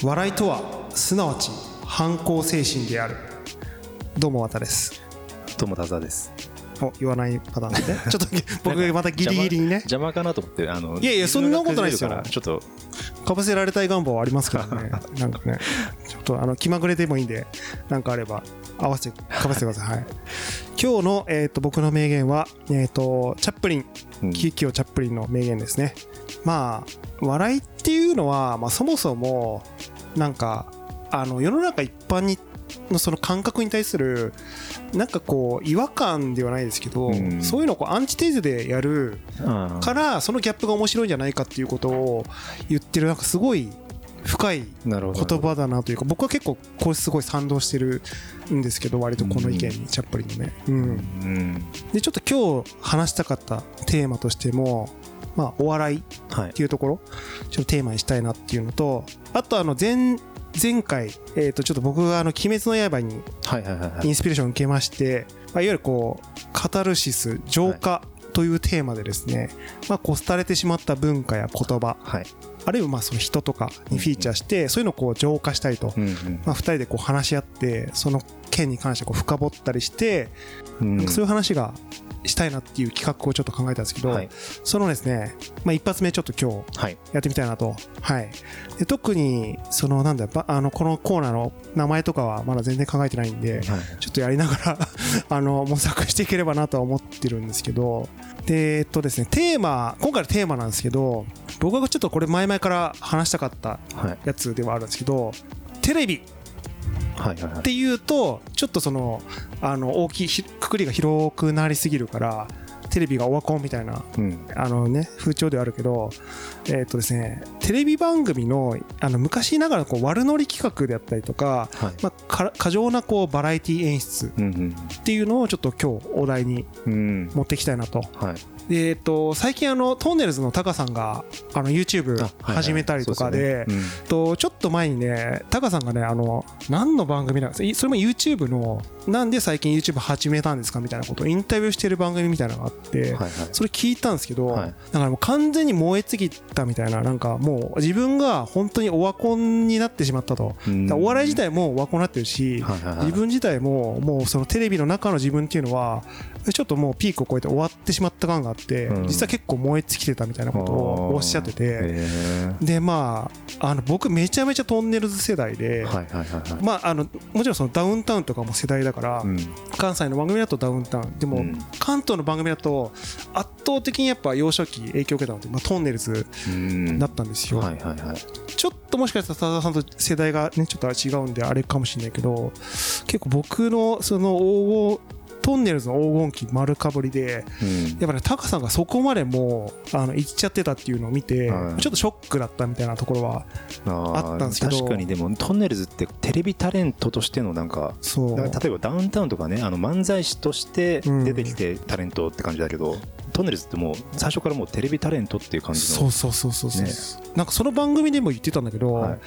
笑いとはすなわち反抗精神である。どうも渡です。どうも田沢です。お言わないパターンで。ちょっと僕がまたギリギリにね。邪魔かなと思ってあのいやいやそんなことないですよ。ちょっと。かぶせられたい願望はありますからね。なんかね。ちょっとあの気まぐれでもいいんでなんかあれば合わせてかぶせてください、はい、今日の、えー、と僕の名言は、えー、とチャップリン。うん。キキオ・チャップリンの名言ですね。まあ笑いっていうのは、まあ、そもそもなんかあの世の中一般にのその感覚に対するなんかこう違和感ではないですけど、うん。そういうのをこうアンチテーゼでやるあからそのギャップが面白いんじゃないかっていうことを言ってるなんかすごい深い言葉だなというか僕は結構これすごい賛同してるんですけど割とこの意見にチャップリンのね、うん、うん。でちょっと今日話したかったテーマとしてもまあお笑いっはい。ていうところちょっとテーマにしたいなっていうのとあとあの前前回、えー、とちょっと僕があの「鬼滅の刃」にインスピレーションを受けまして、まあ、いわゆるこうカタルシス浄化というテーマでですね、まあ、こう廃れてしまった文化や言葉はい。あるいはまあその人とかにフィーチャーしてそういうのをこう浄化したりと、うんまあ、2人でこう話し合ってその件に関してこう深掘ったりして、そういう話がしたいなっていう企画をちょっと考えたんですけど、はい。そのですね、まあ、一発目ちょっと今日はい。やってみたいなと。はい。で特に、その、なんだばあの、このコーナーの名前とかはまだ全然考えてないんで、はい。ちょっとやりながら あの、模索していければなとは思ってるんですけど、で、えっとですね、テーマ、今回のテーマなんですけど、僕がちょっとこれ前々から話したかったはい。やつではあるんですけど、テレビっていうと、ちょっとその、あの、大きいひ、くくりが広くなりすぎるから、テレビがオワコンみたいなうん。あのね、風潮ではあるけど、えっ、とですね、テレビ番組の、あの、昔ながらのこう悪ノリ企画であったりとか、はい。まあ、か過剰なこうバラエティ演出うんっていうのをちょっと今日お題に持っていきたいなと。えっ、と、最近あの、トンネルズのタカさんが、あの、YouTube 始めたりとかで、とちょっと前にね、タカさんがね、あの、何の番組なんですか？いそれも YouTube の、なんで最近 YouTube 始めたんですか？みたいなことをインタビューしてる番組みたいなのがあって、それ聞いたんですけど、はい。だからもう完全に燃え尽きたみたいな、なんかもう自分が本当にオワコンになってしまったと。お笑い自体もオワコンになってるし、自分自体ももうそのテレビの中の自分っていうのは、ちょっともうピークを超えて終わってしまった感があって、うん。実は結構燃え尽きてたみたいなことをおっしゃってて、へで、まあ、あの僕めちゃめちゃトンネルズ世代で、まあ、あのもちろんそのダウンタウンとかも世代だから、うん。関西の番組だとダウンタウン。でも、うん。関東の番組だと圧倒的にやっぱ幼少期影響を受けたのって、まあ、トンネルズうん。だったんですよ、ちょっともしかしたら多田さんと世代がねちょっと違うんであれかもしれないけど結構僕のその黄金トンネルズの黄金期丸かぶりでうん。やっぱねタカさんがそこまでもうあの行っちゃってたっていうのを見て、はい。ちょっとショックだったみたいなところはああったんですけど。確かにでもトンネルズってテレビタレントとしてのなんかそう。例えばダウンタウンとかねあの漫才師として出てきてタレントって感じだけど、トンネルズってもう最初からもうテレビタレントっていう感じの。そうそうそうそうそう、ね。なんかその番組でも言ってたんだけど、はい。なん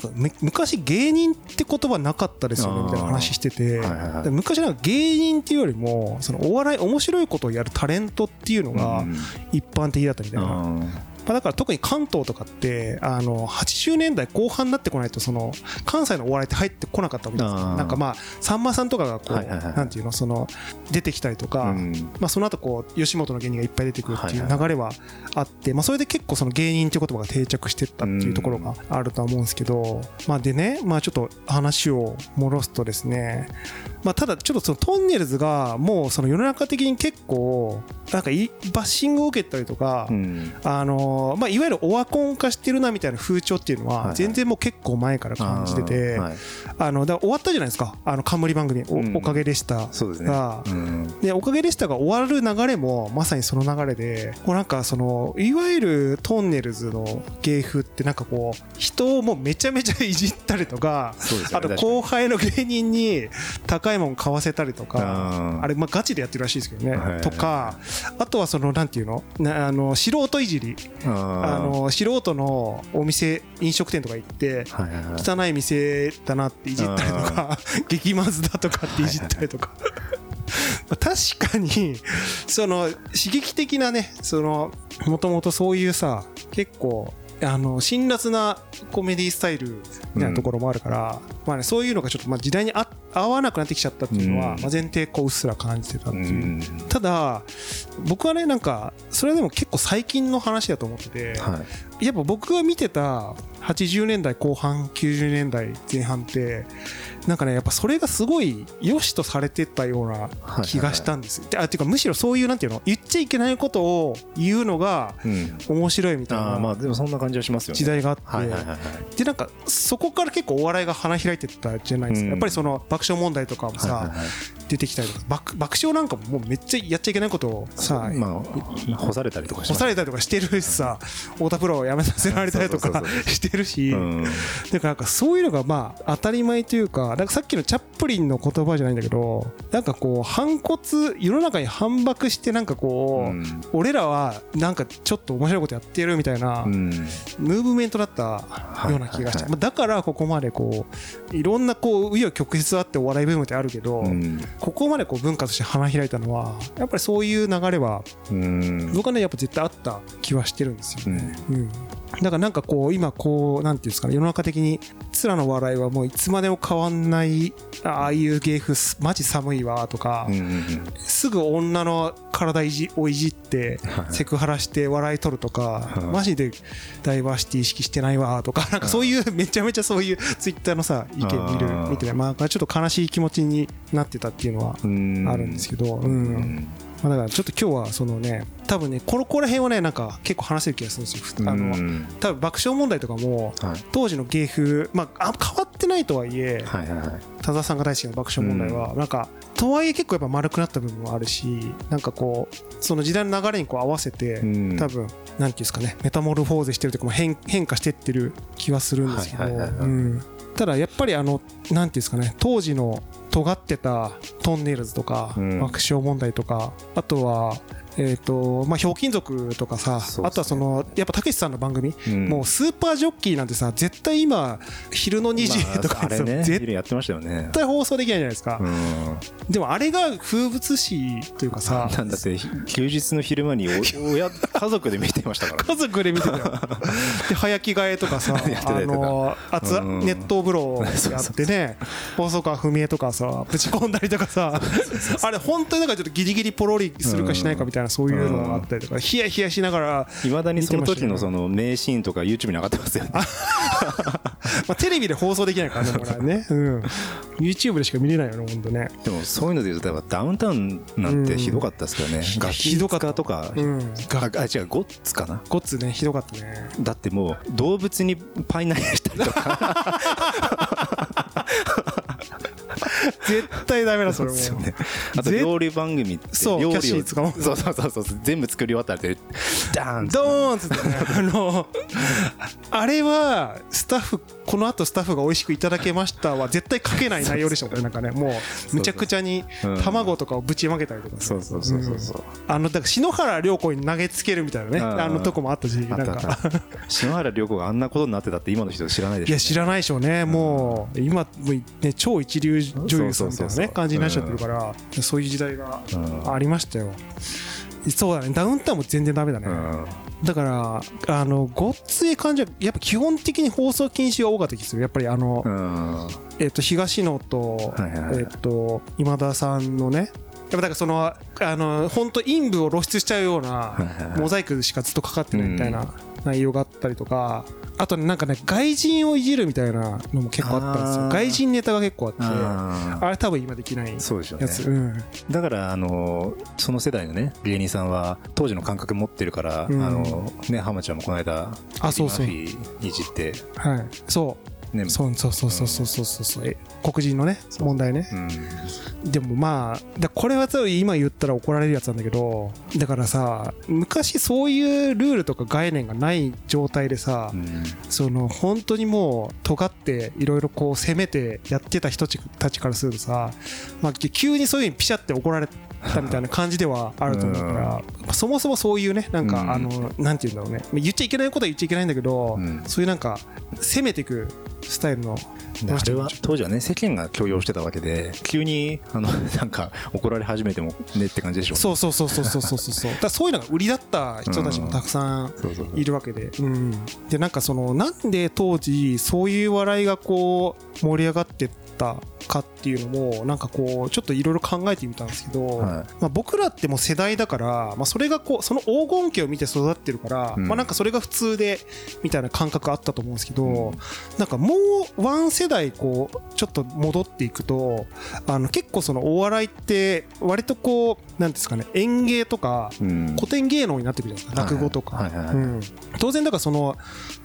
かむ昔芸人って言葉なかったですよねみたいな話してて、はいはいはい。で昔なんか芸人っていうよりもそのお笑い面白いことをやるタレントっていうのがうん一般的だったみたいな、まああ、だから特に関東とかってあの80年代後半になってこないとその関西のお笑いって入ってこなかったわけですなんかまあさんまさんとかがこう、はいはいはいなんていうのその出てきたりとか、ーうん。まあ、その後こう吉本の芸人がいっぱい出てくるっていうはいはい流れはあって、まあ、それで結構その芸人っていう言葉が定着してったっていうところがあるとは思うんですけど、まあ、でね、まあ、ちょっと話を戻すとですね、まあ、ただちょっとそのトンネルズがもうその世の中的に結構なんかいバッシングを受けたりとか、うん。あのーまあ、いわゆるオワコン化してるなみたいな風潮っていうのは全然もう結構前から感じてて、あーはい。あの終わったじゃないですかあの冠番組お,、うん。おかげでしたが、おかげでしたが終わる流れもまさにその流れで、こうなんかその、いわゆるトンネルズの芸風ってなんかこう、人をもうめちゃめちゃいじったりとか、あと後輩の芸人に高いもん買わせたりとか、あれまあガチでやってるらしいですけどねはい。とか、あとはその、なんていうのなあの、素人いじり。ああの、素人のお店、飲食店とか行って、汚い店だなっていじったりとか、激まずだとかっていじったりとか。確かに、その、刺激的なね、その、もともとそういうさ、結構、あの辛辣なコメディスタイルみたいなところもあるから、まあね、そういうのがちょっとまあ時代にあ合わなくなってきちゃったっていうのは、うん。まあ、前提こううっすら感じてたってういう、ん。ただ僕はねなんかそれはでも結構最近の話だと思ってて、はい。やっぱ僕が見てた80年代後半90年代前半ってなんかねやっぱそれがすごい良しとされてたような気がしたんですよ。であっていうかむしろそういうなんていうの言っちゃいけないことを言うのがうん。面白いみたいああまあなでもそんな感じはしますよね。時代があって、でなんかそこから結構お笑いが花開いてったじゃないですか、うん。やっぱりその爆笑問題とかもさ、出てきたりとか。爆爆笑なんかももうめっちゃやっちゃいけないことをさ、まあ干されたりとか干されたりとかしてるしさ太田プロを辞めさせられたりとかしてるし、うん。だからなんかそういうのがまあ当たり前というかなんかさっきのチャップリンの言葉じゃないんだけどなんかこう反骨世の中に反駁してなんかこう、うん。俺らはなんかちょっと面白いことやってるみたいなうん。ムーブメントだったような気がして、はい。はいはいまあだからここまでこういろんなこう紆余曲折あってお笑いブームってあるけど、うんここまでこう文化として花開いたのはやっぱりそういう流れはうん。僕はねやっぱ絶対あった気はしてるんですよね。うんだからなんかこう今こうなんていうんですかね世の中的に面の笑いはもういつまでも変わんないああいう芸風すマジ寒いわとか、すぐ女の体いじをいじってはいセクハラして笑い取るとかはい。マジでダイバーシティ意識してないわとかなんかそういうめちゃめちゃそういうツイッターのさ意見見る見てねまあちょっと悲しい気持ちになってたっていうのはうんあるんですけど、ううんんまあ、だからちょっと今日はそのね多分ねこのこら辺はねなんか結構話せる気がするんですよ。あうのん多分爆笑問題とかもはい。当時の芸風、まあ、あ変わってないとはいえはいはいはい。田沢さんが大好きな爆笑問題はなんかとはいえ結構やっぱ丸くなった部分もあるしなんかこうその時代の流れにこう合わせてうん。多分なんていうんですかねメタモルフォーゼしてるというか変変化してってる気はするんですけどただやっぱりあのなんていうんですかね当時の尖ってたトンネルズとかうん。爆笑問題とかあとはえっとまあひょうきん族とかさね。あとはそのやっぱたけしさんの番組うん。もうスーパージョッキーなんてさ絶対今昼の2時とかまああれね絶昼やってましたよね。対放送できないじゃないですか。う、ん。でもあれが風物詩というかさなんだって休日の昼間にお 親家族で見てましたから。家族で見てたよ。で早着替えとかさあの熱うん。熱湯風呂 やってね細川文江とかさぶち込んだりとかさあれ本当になんかちょっとギリギリポロリするかしないかみたいなそういうのがあったりとかヒヤヒヤしながらいまだにその時のその名シーンとか YouTube に上がってますよね まあ、テレビで放送できないからね、これはね。うん。YouTube でしか見れないよね、ほんとね。でもそういうので言うとやっぱダウンタウンなんてひどかったですよね、んガキひどかったとか、うん。ああ違うゴッツかな？ゴッツね、ひどかったね。だってもう動物にパイ投げしたりとか 絶対ダメだ、それも。ですよね。あと料理番組って料理をそうキャシー使うそうそうそうそう全部作り終わったらでダーンドーンっつってね、あの、あれは、スタッフ、この後スタッフが美味しくいただけましたは絶対書けない内容でしょ、なんかね、もう、むちゃくちゃにうん。卵とかをぶちまけたりとかね、そうそうそうそうそう。あの、だから篠原涼子に投げつけるみたいなね、うん。あのとこもあったし、なんか。篠原涼子があんなことになってたって今の人知らないでしょいや知らないでしょうね、もう今、もうね、超一流女優さんみたいなね感じになっちゃってるから、そういう時代がうん。ありましたよ。そうだね、ダウンタウンも全然ダメだね。うん。だから、あの、ごっつい感じは、やっぱ基本的に放送禁止が多かった気がする。やっぱりあの、うん。えっと、東野と、えっと、今田さんのね、やっぱだからその、あの、本当陰部を露出しちゃうような、モザイクしかずっとかかってないみたいな内容があったりとか、あとねなんかね、外人をいじるみたいなのも結構あったんですよ。外人ネタが結構あって、あれ多分今できないそうでねやつ。うん。だからあのその世代のね芸人さんは当時の感覚持ってるから、うんあのね浜ちゃんもこの間あそうそういじってはい。そね、そうそうそうそうそうそうそう、う。ん、黒人のね問題ね、うん、でもまあだこれは今言ったら怒られるやつなんだけどだからさ昔そういうルールとか概念がない状態でさ、うん、その本当にもう尖っていろいろこう攻めてやってた人たちからするとさ、まあ、急にそういうふうにピシャって怒られてたみたいな感じではあると思うから、そもそもそういうねなんか、あのなんて言うんだろうね。言っちゃいけないことは言っちゃいけないんだけど、そういうなんか攻めていくスタイルのあれは当時はね世間が強要してたわけで急にあのなんか怒られ始めてもねって感じでしょうそうそうそうそうそうそうそう。だそういうのが売りだった人たちもたくさんいるわけで。でなんかそのなんで当時そういう笑いがこう盛り上がってったかっていうのもなんかこうちょっといろいろ考えてみたんですけど、はい。まあ、僕らってもう世代だから、まあ、それがこうその黄金期を見て育ってるから、うん。まあ、なんかそれが普通でみたいな感覚あったと思うんですけど、なんかもうワン世代こうちょっと戻っていくとあの結構そのお笑いって割とこうなんですかね演芸とかうん。古典芸能になってくるじゃないですか落語とか、当然だからその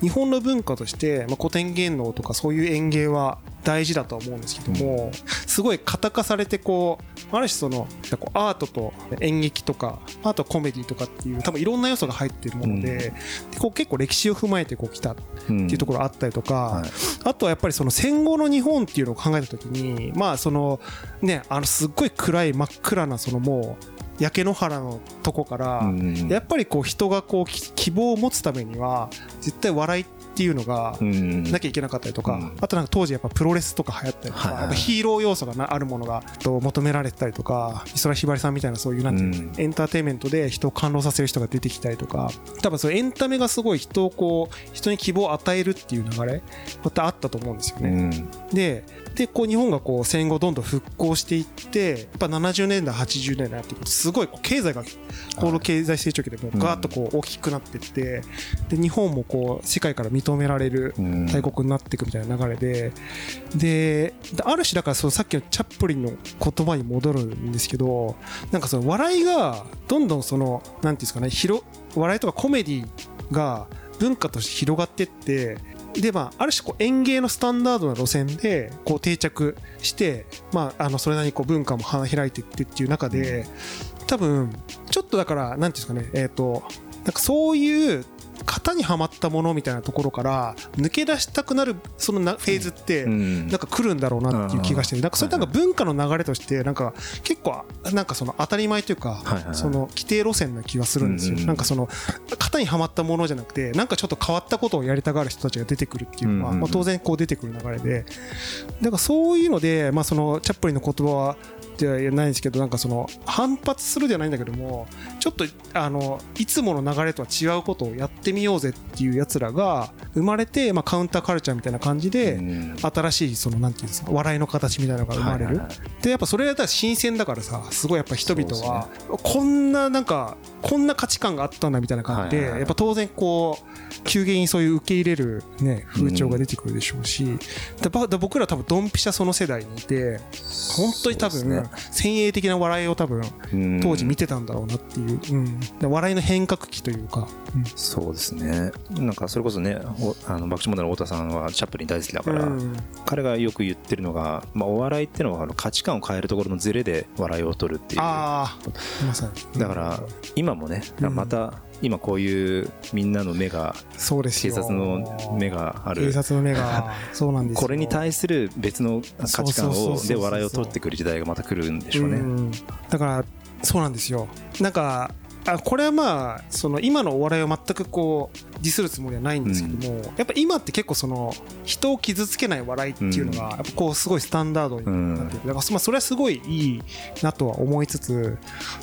日本の文化として、まあ、古典芸能とかそういう演芸は大事だとは思うんですけども、すごい型化されてこうある種そのこうアートと演劇とかあとコメディとかっていう多分いろんな要素が入っているもので,、でこう結構歴史を踏まえてこう来たってうん。いうところあったりとか、はい。あとはやっぱりその戦後の日本っていうのを考えた時にまあそのねあのすっごい暗い真っ暗なそのもう焼け野原のとこから、うんやっぱりこう人がこうき希望を持つためには絶対笑いっていうのがうん。なきゃいけなかったりとか、うん。あとなんか当時やっぱプロレスとか流行ったりとか、ヒーロー要素がなあるものがと求められてたりとか美空ひばりさんみたいなそういうなんていうエンターテインメントで人を感動させる人が出てきたりとか多分そういうエンタメがすごい人をこう人に希望を与えるっていう流れまたあったと思うんですよね。うん。ででこう日本がこう戦後どんどん復興していってやっぱ70年代80年代ってすごい経済が高度経済成長期でもうガーッとこう大きくなっていってで日本もこう世界から認められるうん。大国になっていくみたいな流れででである種だからそのさっきのチャップリンの言葉に戻るんですけどなんかその笑いがどんどんそのなんていうんですかね広笑いとかコメディが文化として広がってってでまあ、ある種こう演芸のスタンダードな路線でこう定着して、まあ、あのそれなりにこう文化も花開いていってっていう中で多分ちょっとだからなんていうんですかねえっ、となんかそういう型にはまったものみたいなところから抜け出したくなるそのなフェーズってうん。なんか来るんだろうなっていう気がしてなん。かそれなんか文化の流れとしてなんか結構なんかその当たり前というかその規定路線な気がするんですよ。なんかその型にはまったものじゃなくてなんかちょっと変わったことをやりたがる人たちが出てくるっていうのはまあ当然こう出てくる流れで。だからそういうのでまあそのチャップリンの言葉はではないんですけどなんかその反発するではないんだけどもちょっとあのいつもの流れとは違うことをやってみようぜっていうやつらが生まれて、まあ、カウンターカルチャーみたいな感じで、うん。新しいそのなんていうんですか笑いの形みたいなのが生まれる、でやっぱそれやったら新鮮だからさすごいやっぱ人々はこんななんかこんな価値観があったんだみたいな感じでやっぱ当然こう急激にそういう受け入れるね風潮が出てくるでしょうしでばで僕ら多分ドンピシャその世代にいて本当に多分そうで先鋭的な笑いを多分うん。当時見てたんだろうなっていう、うん、で笑いの変革期というか、うん。そうですね。なんかそれこそねおあの爆笑問題の太田さんはチャップリン大好きだから、うん。彼がよく言ってるのが、まあ、お笑いっていうのはあの価値観を変えるところのズレで笑いを取るっていう。ああまさに。だから今もねうん。また今こういうみんなの目が警そうですよ。察の目がある。警察の目が そうなんですよ。これに対する別の価値観をで笑いを取ってくる時代がまた来るんでしょうね。んだからそうなんですよ。なんかあこれはまあその今のお笑いを全くこうディスるつもりはないんですけども、やっぱ今って結構その人を傷つけない笑いっていうのがやっぱこうすごいスタンダードになっててだからまあそれはすごいいいなとは思いつつ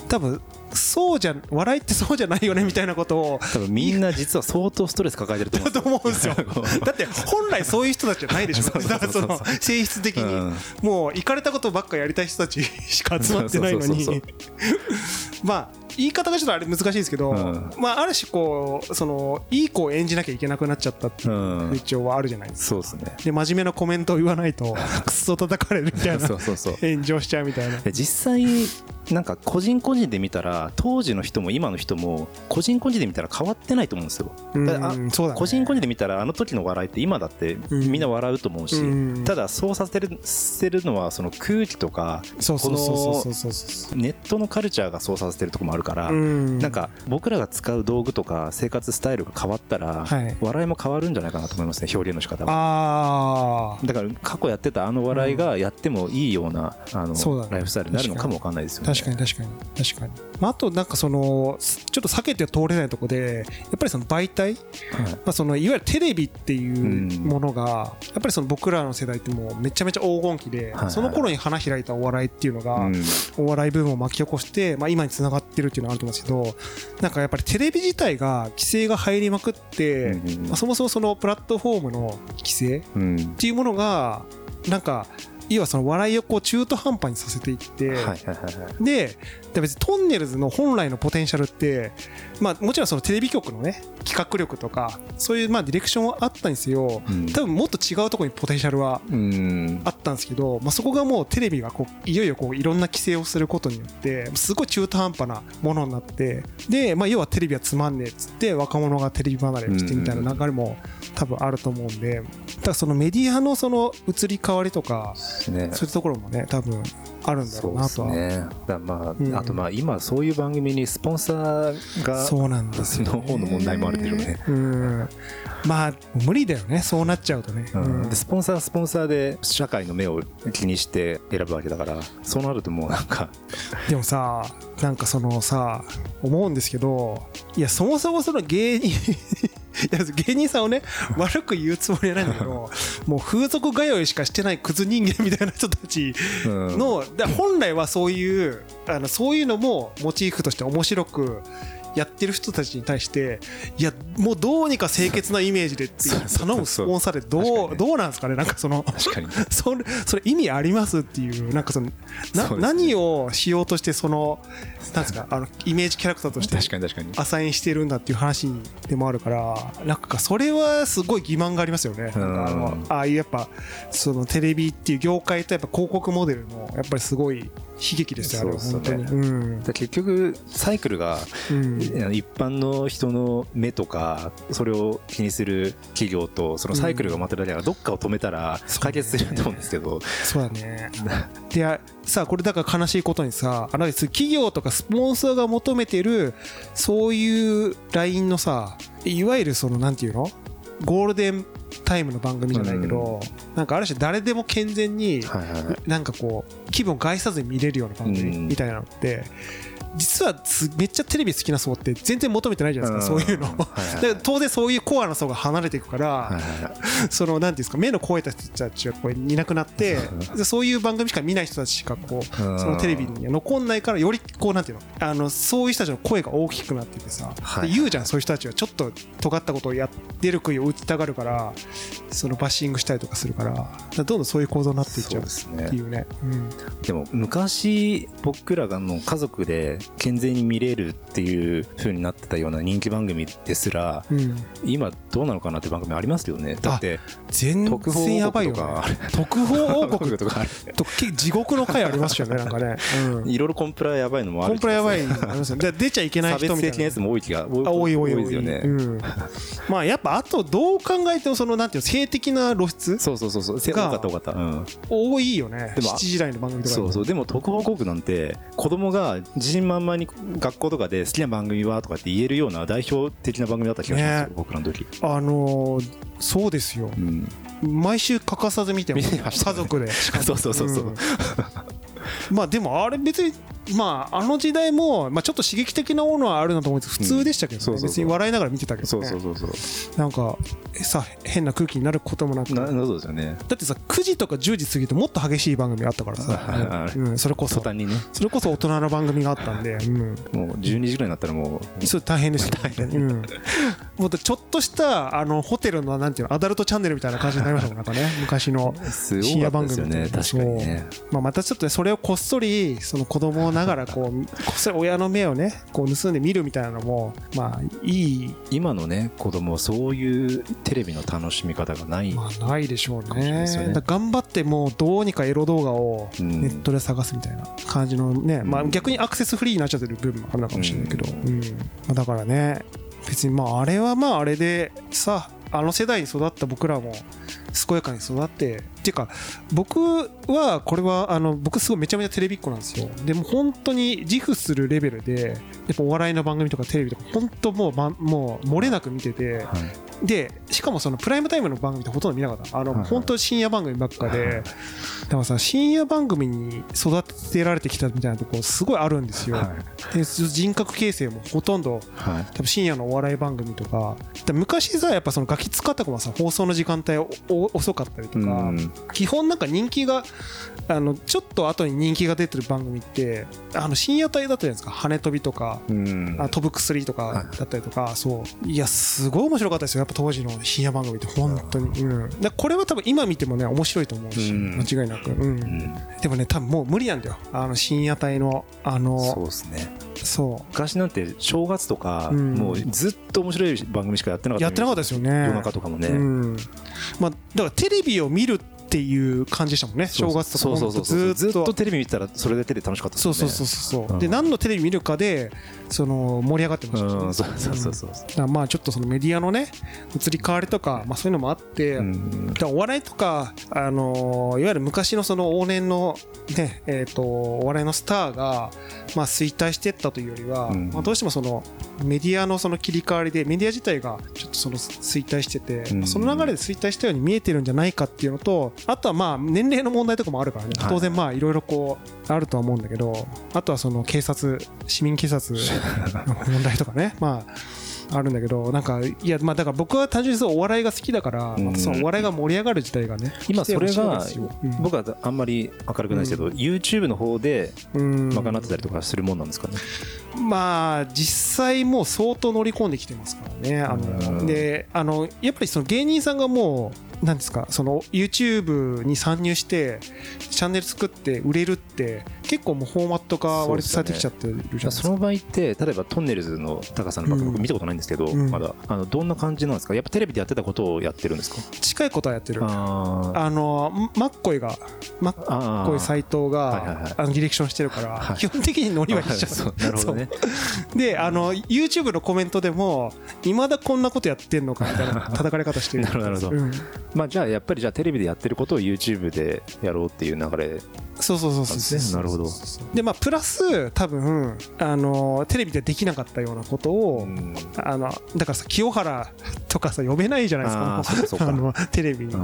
多分そうじゃ笑いってそうじゃないよねみたいなことを多分みんな実は相当ストレス抱えてると思うだと思うんですよ。だって本来そういう人たちじゃないでしょ。そうそうだからそそうの性質的に、うん。もう行かれたことばっかやりたい人たちしか集まってないのに。そうそうそう まあ言い方がちょっとあれ難しいですけど、うん。まあある種こうそのいい子を演じなきゃいけなくなっちゃったっていううん。風潮はあるじゃないですか。そうですね。で真面目なコメントを言わないと クソ叩かれるみたいな。そうそうそう。炎上しちゃうみたいな。で実際なんか個人個人で見たら当時の人も今の人も個人個人で見たら変わってないと思うんですよ。個人個人で見たらあの時の笑いって今だってうんみんな笑うと思うし、うんただそうさせるせるのはその空気とかそうそうそうそうそうそうネットのカルチャーがそうさせてるところもあるから、うんなんか僕らが使う道具とか生活スタイルが変わったら、はい笑いも変わるんじゃないかなと思いますね表現の仕方が。ああだから過去やってたあの笑いがやってもいいようなあのライフスタイルになるのかもわかんないですよね。確かに確かに確かに、まあ、あとなんかそのちょっと避けて通れないとこでやっぱりその媒体、まあ、そのいわゆるテレビっていうものがやっぱりその僕らの世代ってもうめちゃめちゃ黄金期で、その頃に花開いたお笑いっていうのが、お笑いブームを巻き起こして、まあ、今につながってるっていうのがあると思うんですけどなんかやっぱりテレビ自体が規制が入りまくって、まあ、そもそもそのプラットフォームの規制っていうものがなんか要はその笑いをこう中途半端にさせていって、で別にトンネルズの本来のポテンシャルって、まあ、もちろんそのテレビ局のね企画力とかそういうまあディレクションはあったんですよ、うん、多分もっと違うところにポテンシャルはあったんですけど、まあ、そこがもうテレビがこういよいよこういろんな規制をすることによってすごい中途半端なものになってで、まあ、要はテレビはつまんねえっつって若者がテレビ離れしてみたいな流れも多分あると思うんでだからそのメディアのその移り変わりとか、ね、そういうところもね多分あるんだろうなとは。ね、だまあ、うん、あとまあ今そういう番組にスポンサーがそうなんですの方の問題もあるでしょうね。うん、まあ無理だよね。そうなっちゃうとね、うん、でスポンサースポンサーで社会の目を気にして選ぶわけだからそうなるともうなんか でもさなんかそのさ思うんですけどいやそもそもその芸人芸人さんをね 悪く言うつもりはないんだけどもう風俗通いしかしてないクズ人間みたいな人たちの、本来はそういうあのそういうのもモチーフとして面白くやってる人たちに対していやもうどうにか清潔なイメージでっていう頼むスポンサーでどうどうなんですかね？なんかその確かに それそれ意味ありますっていうなんかそのな何をしようとしてそのなんですかあのイメージキャラクターとして確かに確かに。アサインしてるんだっていう話でもあるからなんかそれはすごい疑問がありますよね。あのああいうやっぱそのテレビっていう業界とやっぱ広告モデルのやっぱりすごい悲劇ですよ、ね、本当に、うん、結局サイクルが、うん、一般の人の目とかそれを気にする企業とそのサイクルが回ってるだけからどっかを止めたら解決すると思うんですけど。そうだね。でさあこれだから悲しいことにさあの企業とかスポンサーが求めてるそういうラインのさいわゆるそのなんていうの？ゴールデンタイムの番組じゃないけど、なんかある種誰でも健全に、なんかこう気分を害さずに見れるような番組みたいなのって、実はめっちゃテレビ好きな層って全然求めてないじゃないですか、そういうの、はいはい、当然そういうコアな層が離れていくから、はいはい、そのなんていうんですか目の肥えた人たちがこういなくなってそういう番組しか見ない人たちしかこうそのテレビに残んないからよりこうなんていうのあのそういう人たちの声が大きくなっててさ、はい、言うじゃんそういう人たちはちょっと尖ったことをやってる杭を打ちたがるからそのバッシングしたりとかするからどんどんそういう構造になっていっちゃうっていうね。うねうん、でも昔僕らがの家族で健全に見れるっていう風になってたような人気番組ですら、うん、今どうなのかなって番組ありますよね。だって全然やばいよ、ね、特報王国とか 地獄の回ありますよねなんかね、うん、いろいろコンプラやばいのもあるコンプラやばいのありますよね。出ちゃいけない人みたいな。差別的なやつも多い気が多い多い多いですよね、うん、まあやっぱあとどう考えてもそのなんていうの性的な露出そうそうそうそう。多かった多かった、うん、多いよね。でも7時台の番組とかそうそう。でも特報国なんて子供が自信満々に学校とかで好きな番組はとかって言えるような代表的な番組だった気がしますよ、ね、僕らの時。あのー、そうですよ、うん、毎週欠かさず見てます家族で。そうそうそうそう、うん、まあでもあれ別にまああの時代も、まあ、ちょっと刺激的なものはあるなと思って普通でしたけど、ね。別に笑いながら見てたけど、ね、そうそうそうそう。なんかさ変な空気になることもなく。なそうですよね。だってさ9時とか10時過ぎてもっと激しい番組あったからさ、うん、それこそ。に、ね、それこそ大人の番組があったんで、うん、もう12時ぐらいになったらもう。それ大変ですよ、ね、うん、もうちょっとしたあのホテルのなんていうのアダルトチャンネルみたいな感じになりましたもんなんかね。昔の深夜番組ね確かにね、まあ、またちょっと、ね、それをこっそりその子供ながらこうこっそり親の目をねこう盗んで見るみたいなのもまあいい。今のね子供そういうテレビの楽しみ方がない、まあ、ないでしょうね。ね。頑張ってもうどうにかエロ動画をネットで探すみたいな感じのね、うん、まあ、逆にアクセスフリーになっちゃってる部分もあるのかもしれないけど、うん、うん、だからね別にまああれはまああれでさあの世代に育った僕らも健やかに育ってっていうか僕はこれはあの僕すごいめちゃめちゃテレビっ子なんですよ。でも本当に自負するレベルでやっぱお笑いの番組とかテレビとか本当もう、ま、もう漏れなく見てて、はい。でしかもそのプライムタイムの番組ってほとんど見なかった。あの、本当深夜番組ばっかで、だからさ深夜番組に育てられてきたみたいなところすごいあるんですよ、はい。で人格形成もほとんどはい。多分深夜のお笑い番組とか。で昔さやっぱそのガキ使とかもさ放送の時間帯遅かったりとか、うん。基本なんか人気があのちょっと後に人気が出てる番組ってあの深夜帯だったじゃないですか。羽飛びとかうん。あ飛ぶ薬とかだったりとか、そう。いやすごい面白かったですよ。やっぱ当時の深夜番組って本当に、うん、でこれは多分今見てもね面白いと思うし、うん。間違いなく、うん。うん。でもね多分もう無理なんだよ。あの深夜帯のあそうのですね。そ昔なんて正月とか、うん。もうずっと面白い番組しかやってなかったうやってなかったですよね。夜中とかもね、うん。まあ、だからテレビを見るっていう感じでしたもんね。正月とかそうそうそうそうずずっとっとテレビ見てたらそれでテレビ楽しかったですよね。そうそうそうそう、う。ん。で何のテレビ見るかでその盛り上がってました。しねうんそうそうそうまあちょっとそのメディアのね移り変わりとか、まあ、そういうのもあって、うん。お笑いとか、あのーいわゆる昔のその往年の、ねえー、とお笑いのスターが、まあ、衰退していったというよりは、うん。まあ、どうしてもそのメディアのその切り替わりでメディア自体がちょっとその衰退してて、うん。まあその流れで衰退したように見えてるんじゃないかっていうのとあとはまあ年齢の問題とかもあるからね。はい。当然まあいろいろこうあるとは思うんだけどあとはその警察市民警察の 問題とかね。まああるんだけどなんかいやまあだから僕は単純にそうお笑いが好きだから、うん。そのお笑いが盛り上がる時代がね今それが僕はあんまり明るくないですけど、YouTube の方でうん。賄ってたりとかするもんなんですかね、まあ実際もう相当乗り込んできてますからね。あのうん。であのやっぱりその芸人さんがもうなんですかその YouTube に参入してチャンネル作って売れるって結構もうフォーマット化割とされてきちゃってるじゃないですかその場合って例えばトンネルズの高さん。の僕見たことないんですけど、うん。まだ。あのどんな感じなんですか？やっぱテレビでやってたことをやってるんですか？近いことはやってるああのマッコイがマッあコイ斎藤はいはいはい。があのディレクションしてるからはい基本的にノリは一緒。そうなるほどね。であの YouTube のコメントでもいまだこんなことやってんのかみたいな叩かれ方してる。なるほど。うん。まあじゃあやっぱりじゃあテレビでやってることを YouTube でやろうっていう流れそうそうそうそう。ですねなるほど。でまあプラス多分あのテレビでできなかったようなことを、うん。あのだからさ清原 とかさ呼べないじゃないですか。あのテレビに、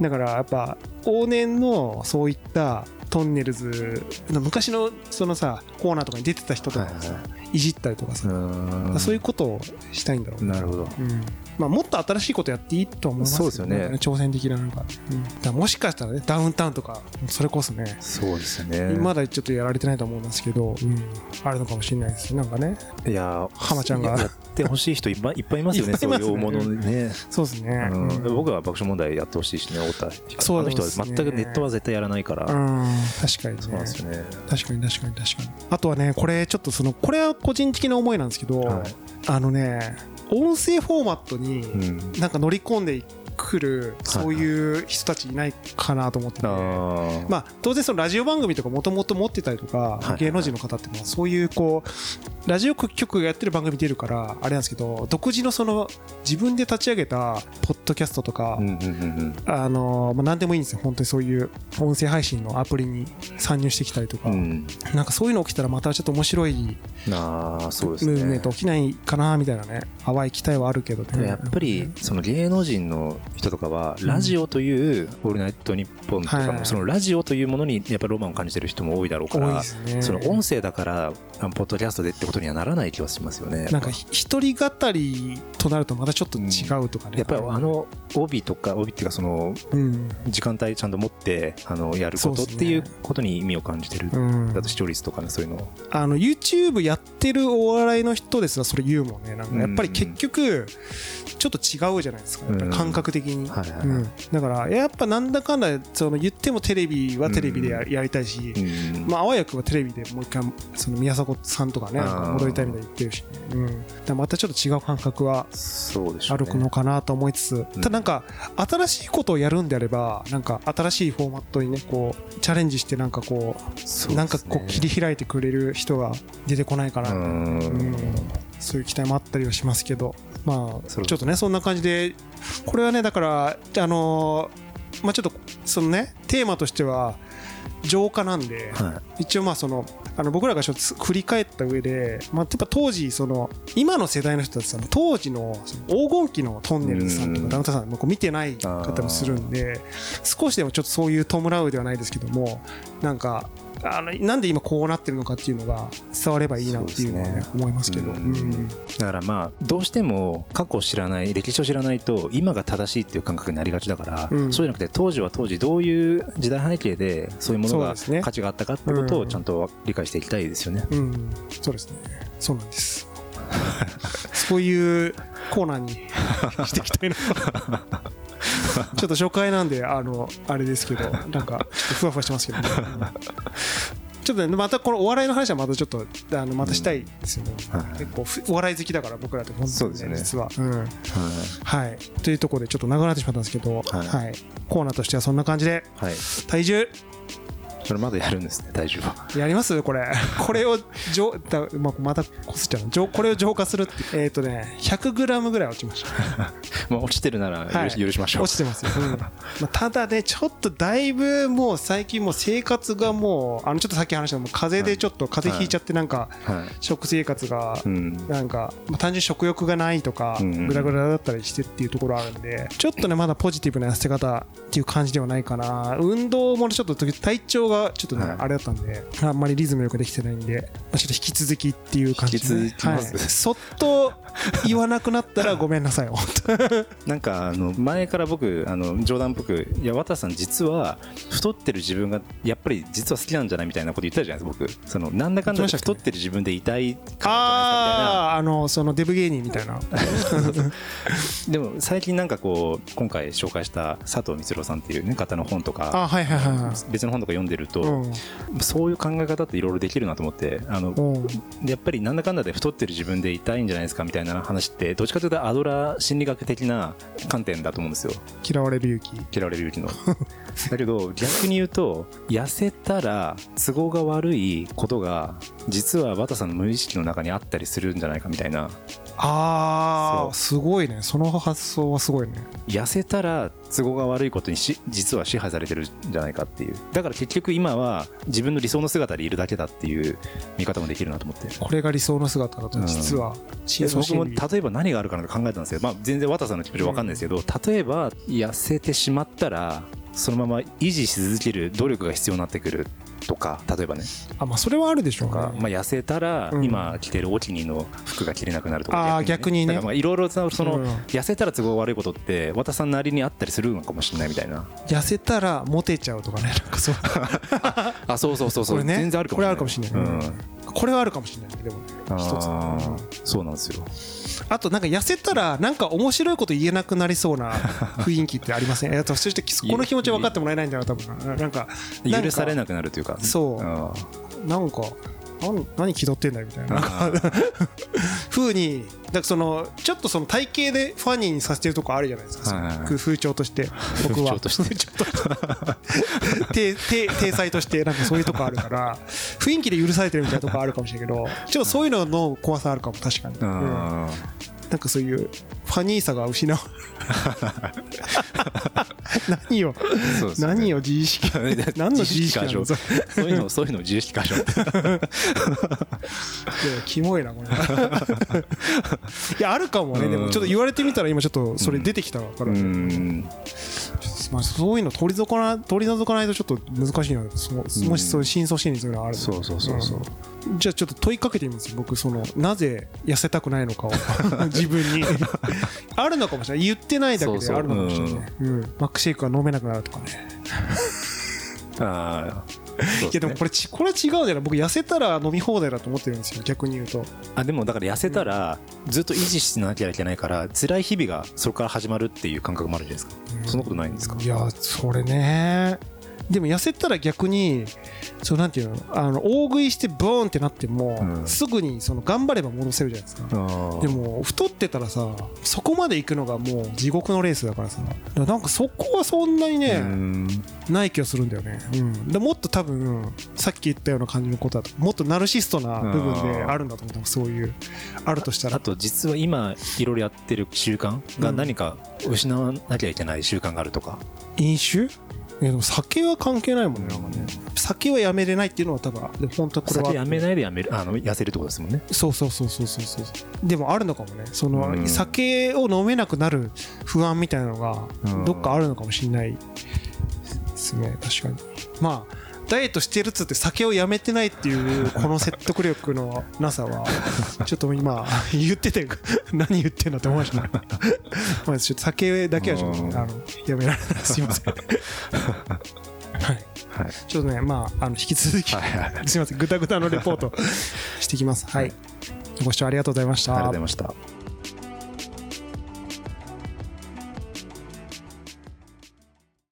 だからやっぱ往年のそういったトンネルズの昔のそのさコーナーとかに出てた人とかをさ、はい。いじったりとかさ、うん。そういうことをしたいんだろうね。なるほど。うんまあ、もっと新しいことやっていいと思いますそうですよね。挑戦的ななんか,、うん、だもしかしたらねダウンタウンとかそれこそね。そうですよね。まだちょっとやられてないと思うんですけど、うん、あるのかもしれないですなんかね。いや浜ちゃんが。やってほしい人いっぱいい っぱいいますよね。ねそういう大物ね。そうですね、うん。うん。僕は爆笑問題やってほしいしね太田。そうあの人は全くネットは絶対やらないから、うん。確かにそうなんねですよね。確かに確かに確かに。あとはねこれちょっとそのこれは個人的な思いなんですけど、はい。あのね音声フォーマットにうん。なんか乗り込んでくるそういう人たちいないかなと思ってて、あーまあ、当然そのラジオ番組とかもともと持ってたりとかいはい芸能人の方ってもうそういうこうラジオ局がやってる番組出るからあれなんですけど独自のその自分で立ち上げたポッドキャストとかあのまあ何でもいいんですよ。本当にそういう音声配信のアプリに参入してきたりとか。うん。うんなんかそういうの起きたらまたちょっと面白いああそうですムーブメンねト起きないかなみたいなね淡い期待はあるけどね。でもやっぱりその芸能人の人とかはラジオという「オールナイトニッポン」とかはいもそのラジオというものにやっぱりロマンを感じてる人も多いだろうからその音声だからポッドキャストでってことにはならない気はしますよね。なんかひ一人語りとなるとまたちょっと違うとかね、やっぱりあの帯とか帯っていうかそのうん。時間帯ちゃんと持ってあのやることっていうことに意味を感じてる。うん。だと視聴率とかねそういうの。あの YouTube やってるお笑いの人ですらそれ言うもんね。なんかやっぱり結局ちょっと違うじゃないですか。感覚的に、だからやっぱなんだかんだその言ってもテレビはテレビでややりたいし、うん。まあ、あわやくはテレビでもう一回その宮迫さんとかね戻りたいみたいに言ってるし、ねうん、またちょっと違う感覚はそうでしょうね。あるのかなと思いつつ、うん。ただなんか新しいことをやるんであればなんか新しいフォーマットにねこうチャレンジしてなんかこうね。なんかこう切り開いてくれる人が出てこないかな、うん。うん。そういう期待もあったりはしますけど。まあちょっとねそんな感じでこれはねだからあのーまあちょっとそのねテーマとしては浄化なんで、は一応まあそのあの僕らがちょっと振り返った上で、まあ、やっぱ当時その今の世代の人たちさ当時の黄金期のトンネルズさんとかダウンタウンさんもこう見てない方もするんで少しでもちょっとそういう弔うではないですけどもなんかあのなんで今こうなってるのかっていうのが伝わればいいなっていうのはね、ね。思いますけど、うん、だからまあどうしても過去を知らない歴史を知らないと今が正しいっていう感覚になりがちだから、うん、そうじゃなくて当時は当時どういう時代背景でそういうものが価値があったかってことをちゃんと理解していきたいですよね。うん、そうですね。そうなんです。そういうコーナーにしていきたいな ちょっと初回なんで、あの、あれですけど、なんか、ふわふわしてますけど、ね、ちょっとね、またこのお笑いの話はまたちょっと、あの、またしたいですよね。結構、お笑い好きだから、僕らって本当にね、ね。実は。うん。はい。というところで、ちょっと長くなってしまったんですけど、はい。コーナーとしてはそんな感じで、体重、それまだやるんですね体重は。やります？これ。これを浄だ、ままたこすっちゃう。これを浄化するってえっ、ー、とね 100g ぐらい落ちましたまあ落ちてるなら許,、はい、許しましょう。落ちてますよ、うん。まあ、ただねちょっとだいぶもう最近もう生活がもうあのちょっとさっき話したも風邪でちょっと風邪ひいちゃってなんか、食生活がなんか、まあ、単純に食欲がないとかグラグラだったりしてっていうところあるんでちょっとねまだポジティブな痩せ方っていう感じではないかな。運動もちょっと体調がちょっとね、あれだったんで、あんまりリズムよくできてないんで、まあ、ちょっと引き続きっていう感じで、はい、そっと 言わなくなったらごめんなさい、なんかあの前から僕あの冗談っぽくいや渡さん実は太ってる自分がやっぱり実は好きなんじゃないみたいなこと言ったじゃないですか僕。そのなんだかんだ太ってる自分でいたいからじゃないですかみたいな。ああのそのデブ芸人みたいな。でも最近なんかこう今回紹介した佐藤光郎さんっていう、ね、方の本とか別の本とか読んでると、うん、そういう考え方っていろいろできるなと思ってあの、うん、やっぱりなんだかんだで太ってる自分でいたいんじゃないですかみたいな話ってどっちかというとアドラー心理学的な観点だと思うんですよ。嫌われる勇気。嫌われる勇気の。だけど逆に言うと痩せたら都合が悪いことが実はバタさんの無意識の中にあったりするんじゃないかみたいなああすごいね。その発想はすごいね。痩せたら都合が悪いことにし実は支配されてるんじゃないかっていう。だから結局今は自分の理想の姿でいるだけだっていう見方もできるなと思って。これが理想の姿だと実は、うん、僕も例えば何があるかなと考えたんですけど、まあ、全然綿さんの気持ち分かんないですけど、うん、例えば痩せてしまったらそのまま維持し続ける努力が必要になってくるとか例えばね。あまあそれはあるでしょうね、まあ、痩せたら今着てるお気に入りの服が着れなくなるとか、あ逆にね。いろいろその、痩せたら都合悪いことって和田さんなりにあったりするのかもしれないみたいな。痩せたらモテちゃうとかねなんかそう。あそうそうそうそう、ね、全然あるかもしれない。これあるかもしれない、うん、これはあるかもしれないでも一つ、うん、そうなんですよ。あとなんか痩せたらなんか面白いこと言えなくなりそうな雰囲気ってありません？そしてこの気持ち分かってもらえないんだよ多分な。んか許されなくなるというかそう。なんか何何気取ってんだよみたいな。ふうにだからそのちょっとその体型でファニーにさせてるとこあるじゃないですか、はいはい、風潮として僕は。風潮として。体裁としてなんかそういうとこあるから雰囲気で許されてるみたいなとこあるかもしれないけどちょっとそういうのの怖さあるかも確かに、うん、なんかそういうファニーさが失う 何を、何を自意識 何の自意識過剰。そういうのそういうの自意識過剰。キモいなこれ。いやあるかもね。でもちょっと言われてみたら今ちょっとそれ出てきたから、ね、まあ、そういうの取り除かな取り除かないとちょっと難しいのでもしそういう深層心理そういうのあるそうそうそうそう、うん、じゃあちょっと問いかけてみます。僕そのなぜ痩せたくないのかを。自分に。あるのかもしれない。言ってないだけであるのかもしれない、うん、マックシェイクが飲めなくなるとかね。ああいやでもこれちこれ違うじゃない。僕痩せたら飲み放題だと思ってるんですよ。逆に言うと。あでもだから痩せたらずっと維持しなきゃいけないから辛い日々がそこから始まるっていう感覚もあるじゃないですか、そんなことないんですかいやそれねでも痩せたら逆にそうなんていうのあの大食いしてボーンってなっても、うん、すぐにその頑張れば戻せるじゃないですか。でも太ってたらさそこまで行くのがもう地獄のレースだからさ。なんかそこはそんなにねない気がするんだよね、うん、でもっと多分さっき言ったような感じのことだともっとナルシストな部分であるんだと思う。そういうあるとしたら。あと実は今いろいろやってる習慣が何か失わなきゃいけない習慣があるとか、飲酒？でも酒は関係ないもんねなんかね。酒はやめれないっていうのは多分でも本当これは酒やめないでやめるあの痩せるってことですもんね。そうそうそうそうそうそうでもあるのかもね。その、酒を飲めなくなる不安みたいなのがどっかあるのかもしれないですね。確かに。まあダイエットしてるっつって酒をやめてないっていうこの説得力のなさはちょっと今言ってて 何言ってんだって思いましたまあちょっと酒だけはちょっとあのやめられない。すいません。はい、はい、ちょっとねまああの引き続き、すいません。ぐたぐたのレポートしていきます。はい、ご視聴ありがとうございました。ありがとうございました